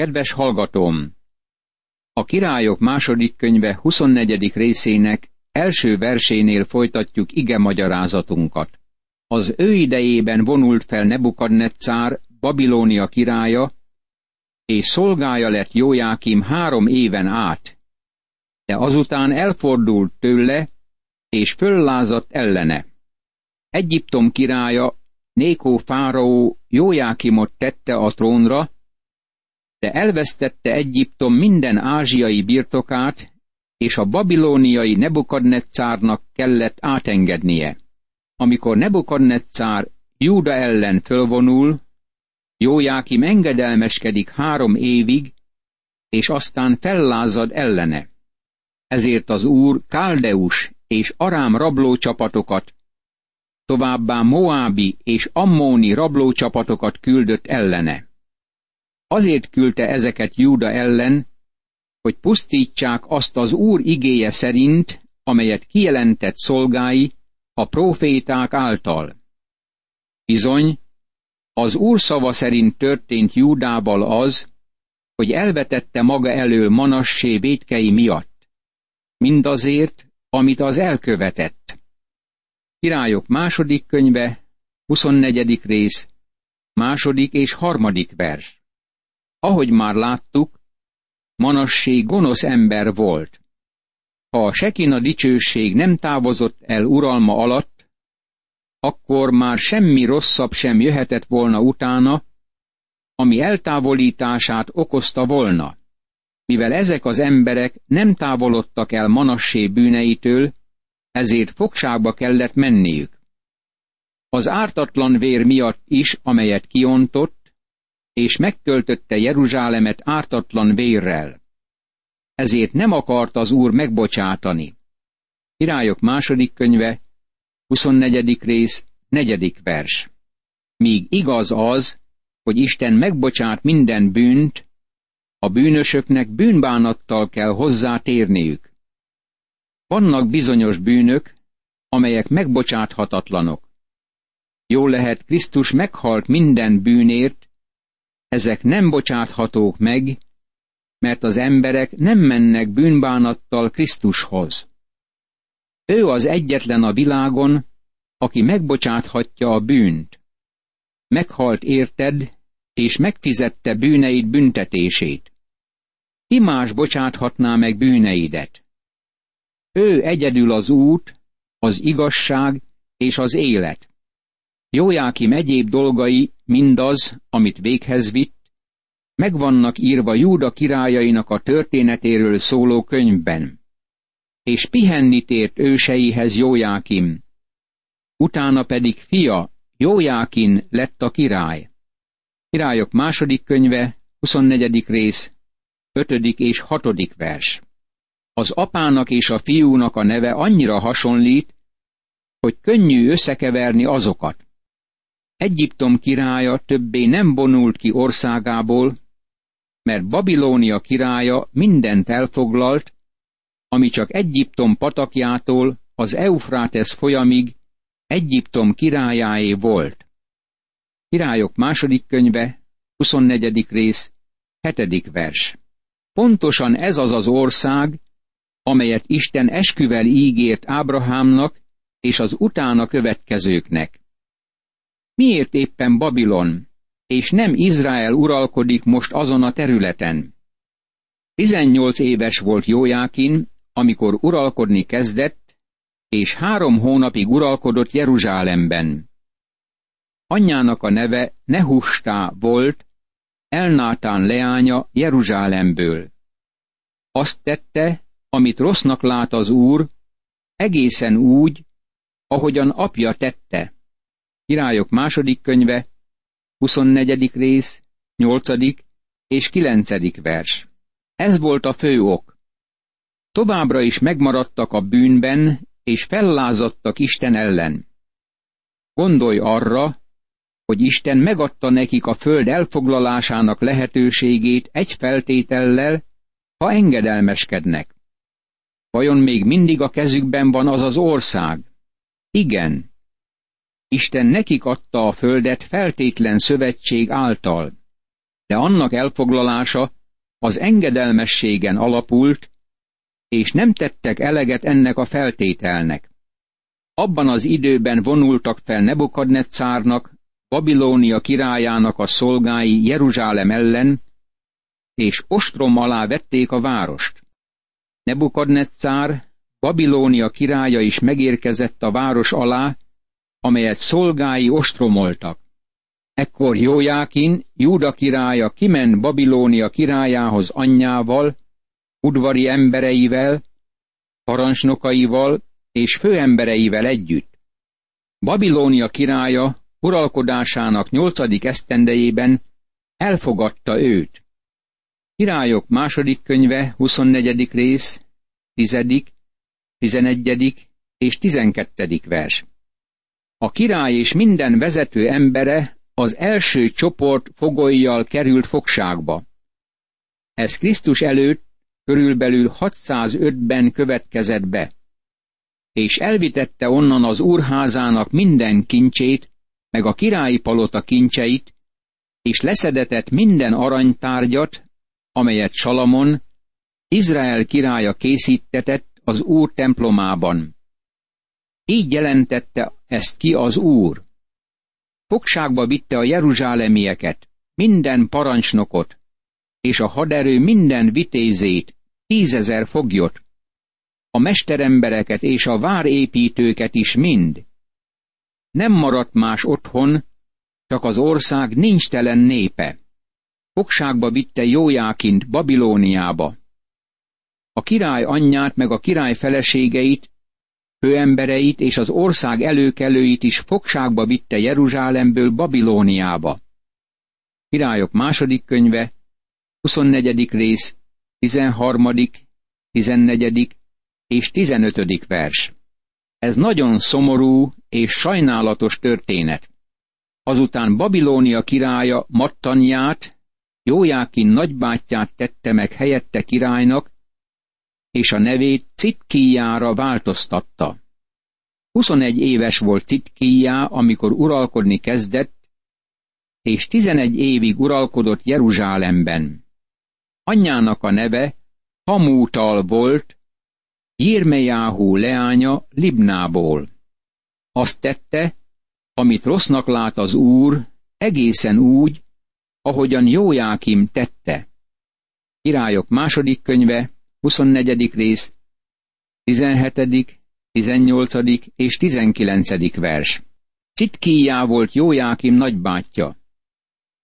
Kedves hallgatóm! A királyok második könyve 24. részének első versénél folytatjuk ige magyarázatunkat. Az ő idejében vonult fel Nebukadnetszár, Babilónia királya, és szolgája lett Jójákim három éven át, de azután elfordult tőle, és föllázadt ellene. Egyiptom királya, Nékó fáraó Jójákimot tette a trónra, de elvesztette Egyiptom minden ázsiai birtokát, és a babilóniai Nebukadnetszárnak kellett átengednie. Amikor Nebukadnetszár Júda ellen fölvonul, Jójákim engedelmeskedik három évig, és aztán fellázad ellene. Ezért az úr Káldeus és Arám rablócsapatokat, továbbá Moábi és Ammóni rablócsapatokat küldött ellene. Azért küldte ezeket Júda ellen, hogy pusztítsák azt az Úr igéje szerint, amelyet kijelentett szolgái a proféták által. Bizony, az Úr szava szerint történt Júdával az, hogy elvetette maga elől Manassé védkei miatt, mindazért, amit az elkövetett. Királyok második könyve, 24. rész, második és harmadik vers. Ahogy már láttuk, Manassé gonosz ember volt. Ha a Sekina dicsőség nem távozott el uralma alatt, akkor már semmi rosszabb sem jöhetett volna utána, ami eltávolítását okozta volna. Mivel ezek az emberek nem távolodtak el Manassé bűneitől, ezért fogságba kellett menniük. Az ártatlan vér miatt is, amelyet kiontott, és megtöltötte Jeruzsálemet ártatlan vérrel. Ezért nem akart az Úr megbocsátani. Királyok második könyve, 24. rész, negyedik vers. Míg igaz az, hogy Isten megbocsát minden bűnt, a bűnösöknek bűnbánattal kell hozzátérniük. Vannak bizonyos bűnök, amelyek megbocsáthatatlanok. Jól lehet, Krisztus meghalt minden bűnért, ezek nem bocsáthatók meg, mert az emberek nem mennek bűnbánattal Krisztushoz. Ő az egyetlen a világon, aki megbocsáthatja a bűnt. Meghalt érted, és megfizette bűneid büntetését. Ki más bocsáthatná meg bűneidet? Ő egyedül az út, az igazság és az élet. Jójákim egyéb dolgai, mindaz, amit véghez vitt, megvannak írva Júda királyainak a történetéről szóló könyvben. És pihenni tért őseihez Jójákim. Utána pedig fia, Jójákin lett a király. Királyok második könyve, 24. rész, 5. és 6. vers. Az apának és a fiúnak a neve annyira hasonlít, hogy könnyű összekeverni azokat. Egyiptom királya többé nem vonult ki országából, mert Babilónia királya mindent elfoglalt, ami csak Egyiptom patakjától az Eufrátesz folyamig Egyiptom királyáé volt. Királyok második könyve, 24. rész, 7. vers. Pontosan ez az az ország, amelyet Isten esküvel ígért Ábrahámnak és az utána következőknek. Miért éppen Babilon, és nem Izrael uralkodik most azon a területen? 18 éves volt Jójákin, amikor uralkodni kezdett, és három hónapig uralkodott Jeruzsálemben. Anyjának a neve Nehustá volt, Elnátán leánya Jeruzsálemből. Azt tette, amit rossznak lát az úr, egészen úgy, ahogyan apja tette. Királyok második könyve, 24. rész, 8. és 9. vers. Ez volt a fő ok. Továbbra is megmaradtak a bűnben, és fellázadtak Isten ellen. Gondolj arra, hogy Isten megadta nekik a föld elfoglalásának lehetőségét egy feltétellel, ha engedelmeskednek. Vajon még mindig a kezükben van az az ország? Igen, Isten nekik adta a földet feltétlen szövetség által. de annak elfoglalása az engedelmességen alapult, és nem tettek eleget ennek a feltételnek. Abban az időben vonultak fel Nebukadnetszárnak, Babilónia királyának a szolgái Jeruzsálem ellen, és ostrom alá vették a várost. Nebukadnetszár, Babilónia királya is megérkezett a város alá, amelyet szolgái ostromoltak. Ekkor Jójákin, Júda királya kiment Babilónia királyához anyjával, udvari embereivel, parancsnokaival és főembereivel együtt. Babilónia királya uralkodásának nyolcadik esztendejében elfogadta őt. Királyok második könyve, 24. rész, 10., 11. és 12. vers. A király és minden vezető embere az első csoport fogolyjal került fogságba. Ez Krisztus előtt körülbelül 605-ben következett be, és elvitette onnan az úrházának minden kincsét, meg a királyi palota kincseit, és leszedetett minden aranytárgyat, amelyet Salamon, Izrael királya készítetett az Úr templomában. Így jelentette ezt ki az Úr. Fogságba vitte a jeruzsálemieket, minden parancsnokot, és a haderő minden vitézét, tízezer foglyot, a mesterembereket és a várépítőket is mind. Nem maradt más otthon, csak az ország nincs telen népe. Fogságba vitte Jójákint Babilóniába. A király anyját meg a király feleségeit, főembereit és az ország előkelőit is fogságba vitte Jeruzsálemből Babilóniába. Királyok második könyve, 24. rész, 13., 14. és 15. vers. Ez nagyon szomorú és sajnálatos történet. Azután Babilónia királya Mattanját, Jójákin nagybátyját tette meg helyette királynak, és a nevét Citkíjára változtatta. 21 éves volt Citkíjá, amikor uralkodni kezdett, és 11 évig uralkodott Jeruzsálemben. Anyjának a neve Hamútal volt, Jirmejáhú leánya Libnából. Azt tette, amit rossznak lát az úr, egészen úgy, ahogyan Jójákim tette. Királyok második könyve, 24. rész, 17., 18. és 19. vers. Citkíjá volt Jójákim nagybátyja.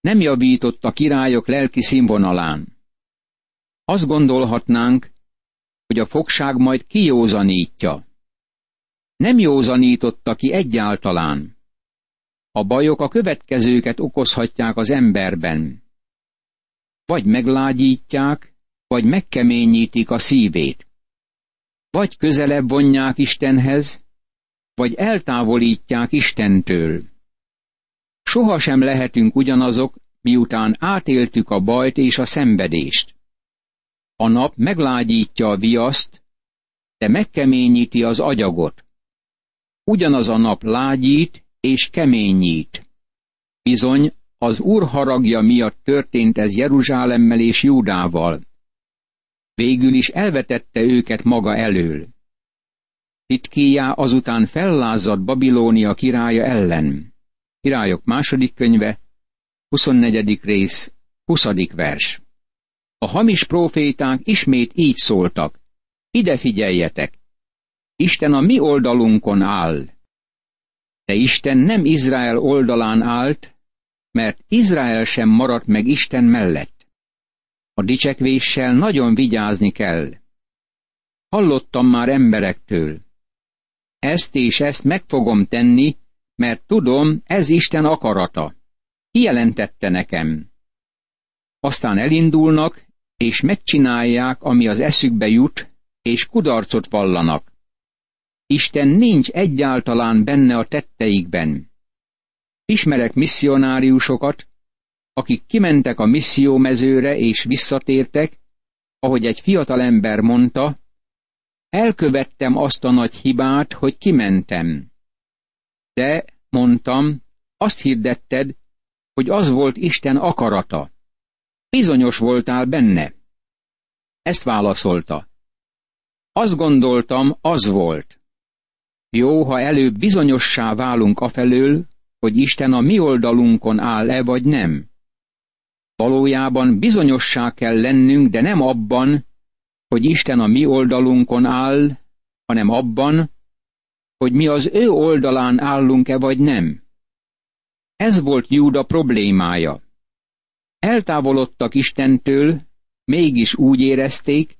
Nem javított a királyok lelki színvonalán. Azt gondolhatnánk, hogy a fogság majd kijózanítja. Nem józanította ki egyáltalán. A bajok a következőket okozhatják az emberben. Vagy meglágyítják, vagy megkeményítik a szívét. Vagy közelebb vonják Istenhez, vagy eltávolítják Istentől. Sohasem lehetünk ugyanazok, miután átéltük a bajt és a szenvedést. A nap meglágyítja a viaszt, de megkeményíti az agyagot. Ugyanaz a nap lágyít és keményít. Bizony, az Úr haragja miatt történt ez Jeruzsálemmel és Júdával. Végül is elvetette őket maga elől. Titkíjá azután fellázadt Babilónia királya ellen. Királyok második könyve, 24. rész, 20. vers. A hamis proféták ismét így szóltak. Ide figyeljetek! Isten a mi oldalunkon áll. De Isten nem Izrael oldalán állt, mert Izrael sem maradt meg Isten mellett. A dicsekvéssel nagyon vigyázni kell. Hallottam már emberektől. Ezt és ezt meg fogom tenni, mert tudom, ez Isten akarata. Kijelentette nekem. Aztán elindulnak, és megcsinálják, ami az eszükbe jut, és kudarcot vallanak. Isten nincs egyáltalán benne a tetteikben. Ismerek misszionáriusokat, akik kimentek a missziómezőre és visszatértek, ahogy egy fiatalember mondta, elkövettem azt a nagy hibát, hogy kimentem. De, mondtam, azt hirdetted, hogy az volt Isten akarata. bizonyos voltál benne? Ezt válaszolta. Azt gondoltam, az volt. Jó, ha előbb bizonyossá válunk afelől, hogy Isten a mi oldalunkon áll-e vagy nem. Valójában bizonyossá kell lennünk, de nem abban, hogy Isten a mi oldalunkon áll, hanem abban, hogy mi az ő oldalán állunk-e vagy nem. Ez volt Júda problémája. Eltávolodtak Istentől, mégis úgy érezték,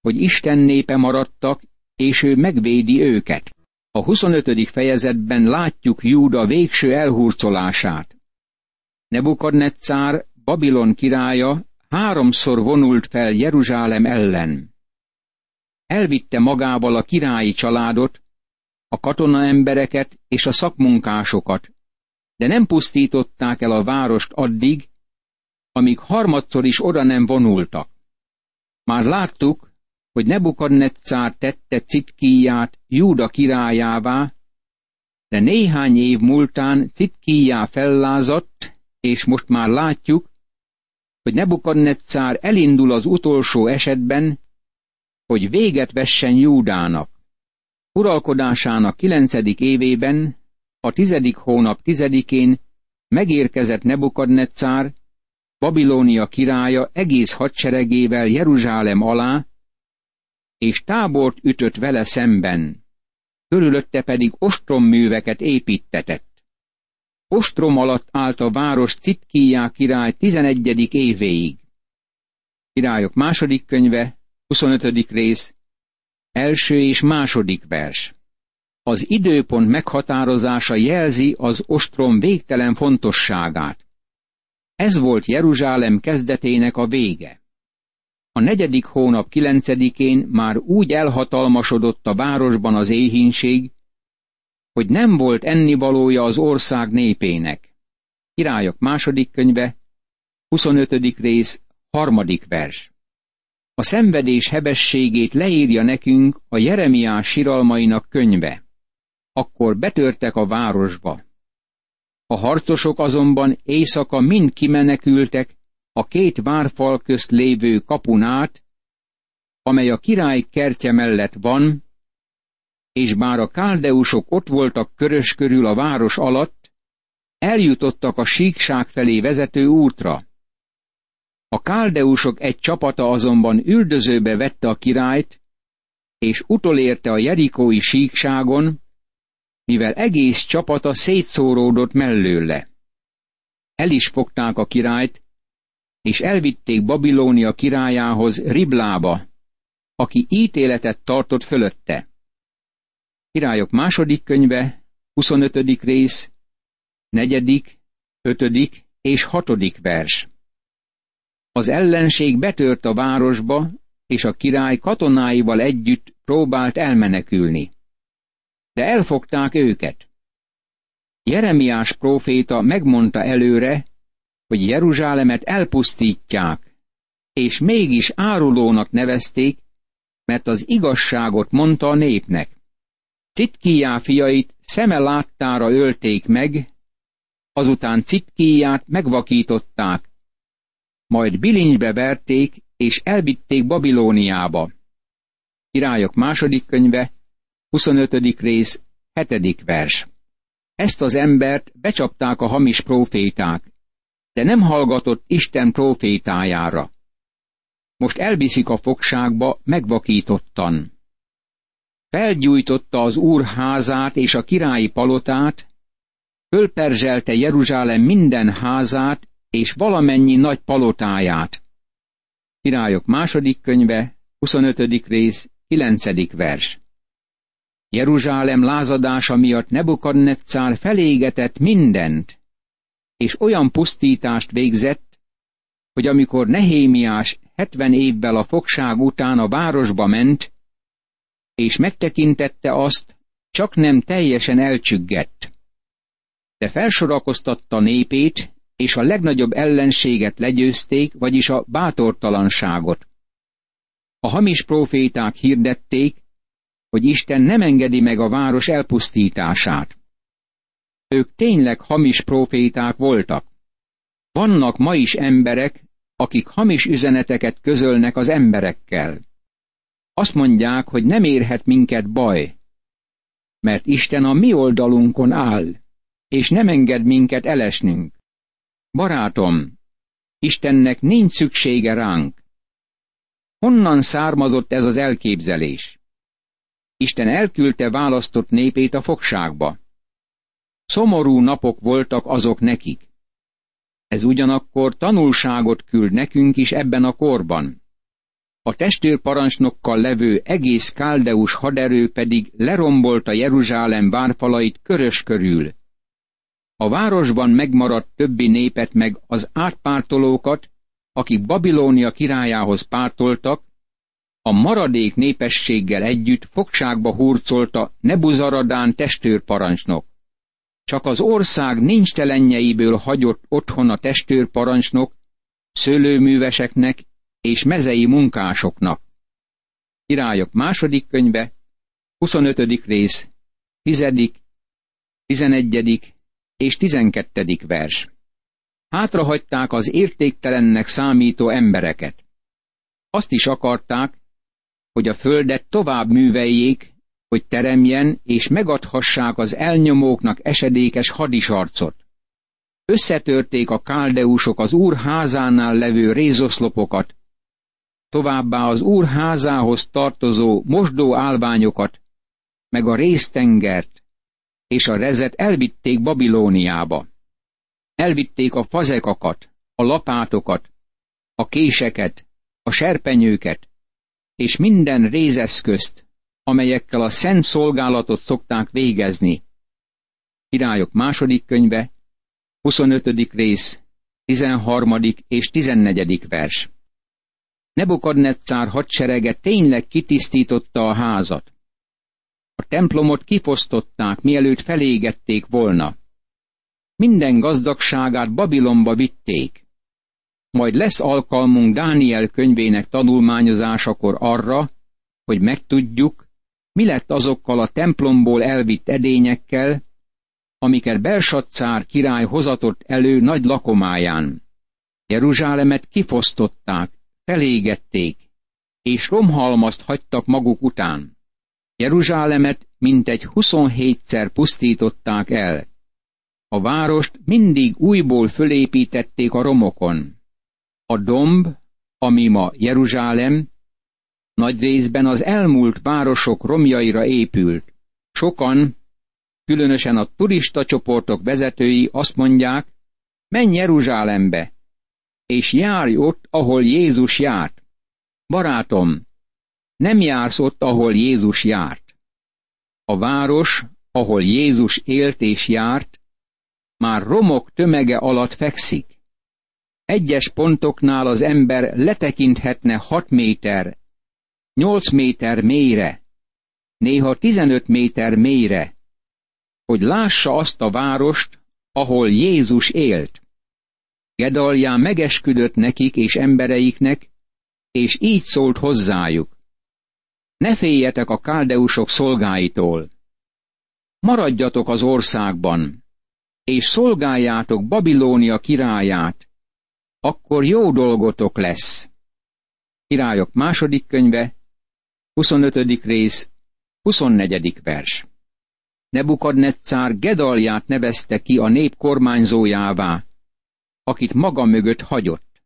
hogy Isten népe maradtak, és ő megvédi őket. A 25. fejezetben látjuk Júda végső elhurcolását. Nebukadnetszár, Babilon királya háromszor vonult fel Jeruzsálem ellen. Elvitte magával a királyi családot, a katonaembereket és a szakmunkásokat, de nem pusztították el a várost addig, amíg harmadszor is oda nem vonultak. Már láttuk, hogy Nebukadnetszár tette Citkíját Júda királyává, de néhány év múltán Citkíjá fellázadt, és most már látjuk, hogy Nebukadnetszár elindul az utolsó esetben, hogy véget vessen Júdának. Uralkodásának kilencedik évében, a tizedik hónap tizedikén megérkezett Nebukadnetszár, Babilónia királya egész hadseregével Jeruzsálem alá, és tábort ütött vele szemben, körülötte pedig ostromműveket építetett. Ostrom alatt állt a város Citkíjá király tizenegyedik évéig. Királyok második könyve, 25. rész, első és második vers. Az időpont meghatározása jelzi az ostrom végtelen fontosságát. Ez volt Jeruzsálem kezdetének a vége. A negyedik hónap kilencedikén már úgy elhatalmasodott a városban az éhínség, hogy nem volt ennivalója az ország népének. Királyok második könyve, 25. rész, harmadik vers. A szenvedés hebességét leírja nekünk a Jeremiás siralmainak könyve. Akkor betörtek a városba. A harcosok azonban éjszaka mind kimenekültek a két várfal közt lévő kapunát, amely a király kertje mellett van, és bár a káldeusok ott voltak körös körül a város alatt, eljutottak a síkság felé vezető útra. A káldeusok egy csapata azonban üldözőbe vette a királyt, és utolérte a jerikói síkságon, mivel egész csapata szétszóródott mellőle. El is fogták a királyt, és elvitték Babilónia királyához Riblába, aki ítéletet tartott fölötte. Királyok második könyve, 25. rész, negyedik, ötödik és hatodik vers. Az ellenség betört a városba, és a király katonáival együtt próbált elmenekülni. De elfogták őket. Jeremiás próféta megmondta előre, hogy Jeruzsálemet elpusztítják, és mégis árulónak nevezték, mert az igazságot mondta a népnek. Citkíjá fiait szeme láttára ölték meg, azután Citkíját megvakították, majd bilincsbe verték, és elvitték Babilóniába. Királyok második könyve, 25. rész, 7. vers. Ezt az embert becsapták a hamis proféták, de nem hallgatott Isten profétájára. Most elviszik a fogságba megvakítottan. Felgyújtotta az úr házát és a királyi palotát, fölperzselte Jeruzsálem minden házát és valamennyi nagy palotáját. Királyok második könyve, 25. rész, 9. vers. Jeruzsálem lázadása miatt Nebukadnetszár felégetett mindent, és olyan pusztítást végzett, hogy amikor Nehémiás hetven évvel a fogság után a városba ment, és megtekintette azt, csak nem teljesen elcsüggett. De felsorakoztatta népét, és a legnagyobb ellenséget legyőzték, vagyis a bátortalanságot. A hamis proféták hirdették, hogy Isten nem engedi meg a város elpusztítását. Ők tényleg hamis proféták voltak. Vannak ma is emberek, akik hamis üzeneteket közölnek az emberekkel. Azt mondják, hogy nem érhet minket baj, mert Isten a mi oldalunkon áll, és nem enged minket elesnünk. Barátom, Istennek nincs szüksége ránk. Honnan származott ez az elképzelés? Isten elküldte választott népét a fogságba. Szomorú napok voltak azok nekik. Ez ugyanakkor tanulságot küld nekünk is ebben a korban. A testőrparancsnokkal levő egész káldeus haderő pedig lerombolta Jeruzsálem várfalait körös körül. A városban megmaradt többi népet meg az átpártolókat, akik Babilónia királyához pártoltak, a maradék népességgel együtt fogságba hurcolta Nebuzaradán testőrparancsnok. Csak az ország nincs telenjeiből hagyott otthon a testőrparancsnok, szőlőműveseknek és mezei munkásoknak. Királyok második könyve, 25. rész, 10., 11. és 12. vers. Hátrahagyták az értéktelennek számító embereket. Azt is akarták, hogy a földet tovább műveljék, hogy teremjen és megadhassák az elnyomóknak esedékes hadisarcot. Összetörték a káldeusok az úr házánál levő rézoszlopokat, továbbá az úr házához tartozó mosdó állványokat, meg a résztengert, és a rezet elvitték Babilóniába. Elvitték a fazekakat, a lapátokat, a késeket, a serpenyőket, és minden rézeszközt, amelyekkel a szent szolgálatot szokták végezni. Királyok második könyve, 25. rész, 13. és 14. vers. Nebukadnetszár hadserege tényleg kitisztította a házat. A templomot kifosztották, mielőtt felégették volna. Minden gazdagságát Babilonba vitték. Majd lesz alkalmunk Dániel könyvének tanulmányozásakor arra, hogy megtudjuk, mi lett azokkal a templomból elvitt edényekkel, amiket Belsatszár király hozatott elő nagy lakomáján. Jeruzsálemet kifosztották, felégették, és romhalmazt hagytak maguk után. Jeruzsálemet mintegy 27-szer pusztították el. A várost mindig újból fölépítették a romokon. A domb, ami ma Jeruzsálem, nagy részben az elmúlt városok romjaira épült. Sokan, különösen a turista csoportok vezetői azt mondják, menj Jeruzsálembe, és járj ott, ahol Jézus járt. Barátom, nem jársz ott, ahol Jézus járt. A város, ahol Jézus élt és járt, már romok tömege alatt fekszik. Egyes pontoknál az ember letekinthetne hat méter, nyolc méter mélyre, néha tizenöt méter mélyre, hogy lássa azt a várost, ahol Jézus élt. Gedalján megesküdött nekik és embereiknek, és így szólt hozzájuk. Ne féljetek a káldeusok szolgáitól. Maradjatok az országban, és szolgáljátok Babilónia királyát, akkor jó dolgotok lesz. Királyok második könyve, 25. rész, 24. vers. Nebukadnetszár Gedalját nevezte ki a nép kormányzójává, akit maga mögött hagyott.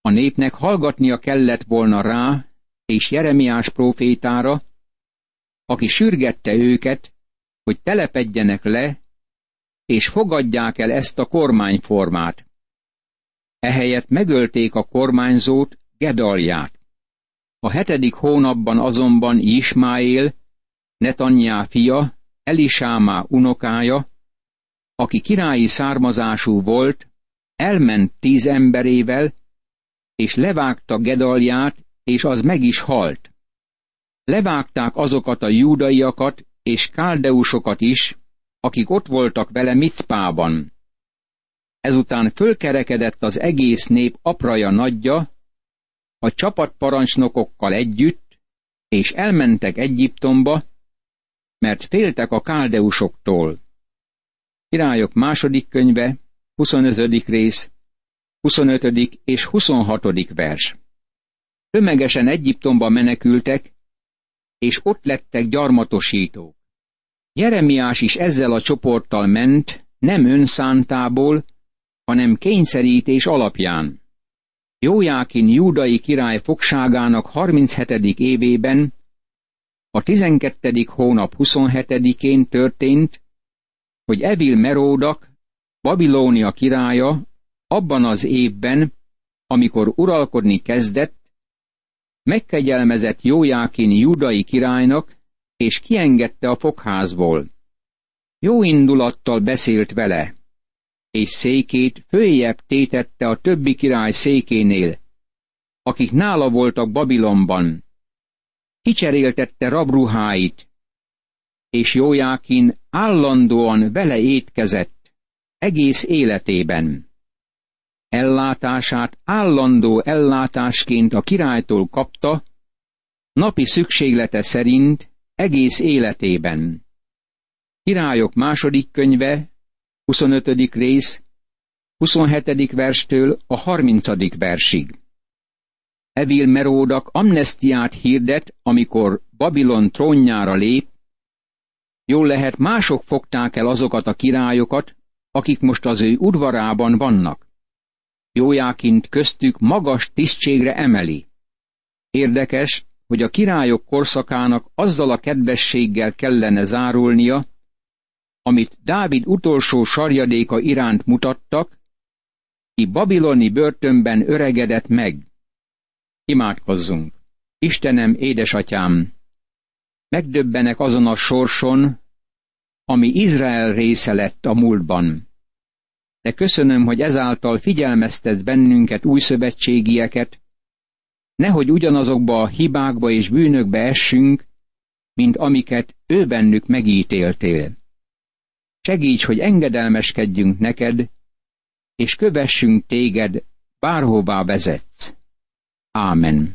A népnek hallgatnia kellett volna rá, és Jeremiás prófétára, aki sürgette őket, hogy telepedjenek le, és fogadják el ezt a kormányformát. Ehelyett megölték a kormányzót, Gedalját. A hetedik hónapban azonban Ismáél, Netanyá fia, Elisámá unokája, aki királyi származású volt, elment tíz emberével, és levágta Gedalját, és az meg is halt. Levágták azokat a júdaiakat és káldeusokat is, akik ott voltak vele Micpában. Ezután fölkerekedett az egész nép apraja nagyja, a csapatparancsnokokkal együtt, és elmentek Egyiptomba, mert féltek káldeusoktól. Királyok második könyve, 25. rész, 25. és 26. vers. Tömegesen Egyiptomba menekültek, és ott lettek gyarmatosítók. Jeremiás is ezzel a csoporttal ment, nem önszántából, hanem kényszerítés alapján. Jójákin júdai király fogságának 37. évében, a 12. hónap 27-én történt, hogy Evil Meródak, Babilónia királya abban az évben, amikor uralkodni kezdett, megkegyelmezett Jójákin judai királynak, és kiengedte a fogházból. Jó indulattal beszélt vele, és székét följebb tétette a többi király székénél, akik nála voltak Babilonban. Kicseréltette rabruháit, és Jójákin állandóan vele étkezett, egész életében. Ellátását állandó ellátásként a királytól kapta, napi szükséglete szerint egész életében. Királyok második könyve, 25. rész, 27. verstől a 30. versig. Evil Meródak amnestiát hirdet, amikor Babilon trónjára lép, jól lehet mások fogták el azokat a királyokat, akik most az ő udvarában vannak. Jójákint köztük magas tisztségre emeli. Érdekes, hogy a királyok korszakának azzal a kedvességgel kellene zárulnia, amit Dávid utolsó sarjadéka iránt mutattak, ki babiloni börtönben öregedett meg. Imádkozzunk! Istenem, édesatyám! Megdöbbenek azon a sorson, ami Izrael része lett a múltban. De köszönöm, hogy ezáltal figyelmeztetsz bennünket új szövetségieket, nehogy ugyanazokba a hibákba és bűnökbe essünk, mint amiket ő bennük megítéltél. Segíts, hogy engedelmeskedjünk neked, és kövessünk téged, bárhová vezetsz. Ámen.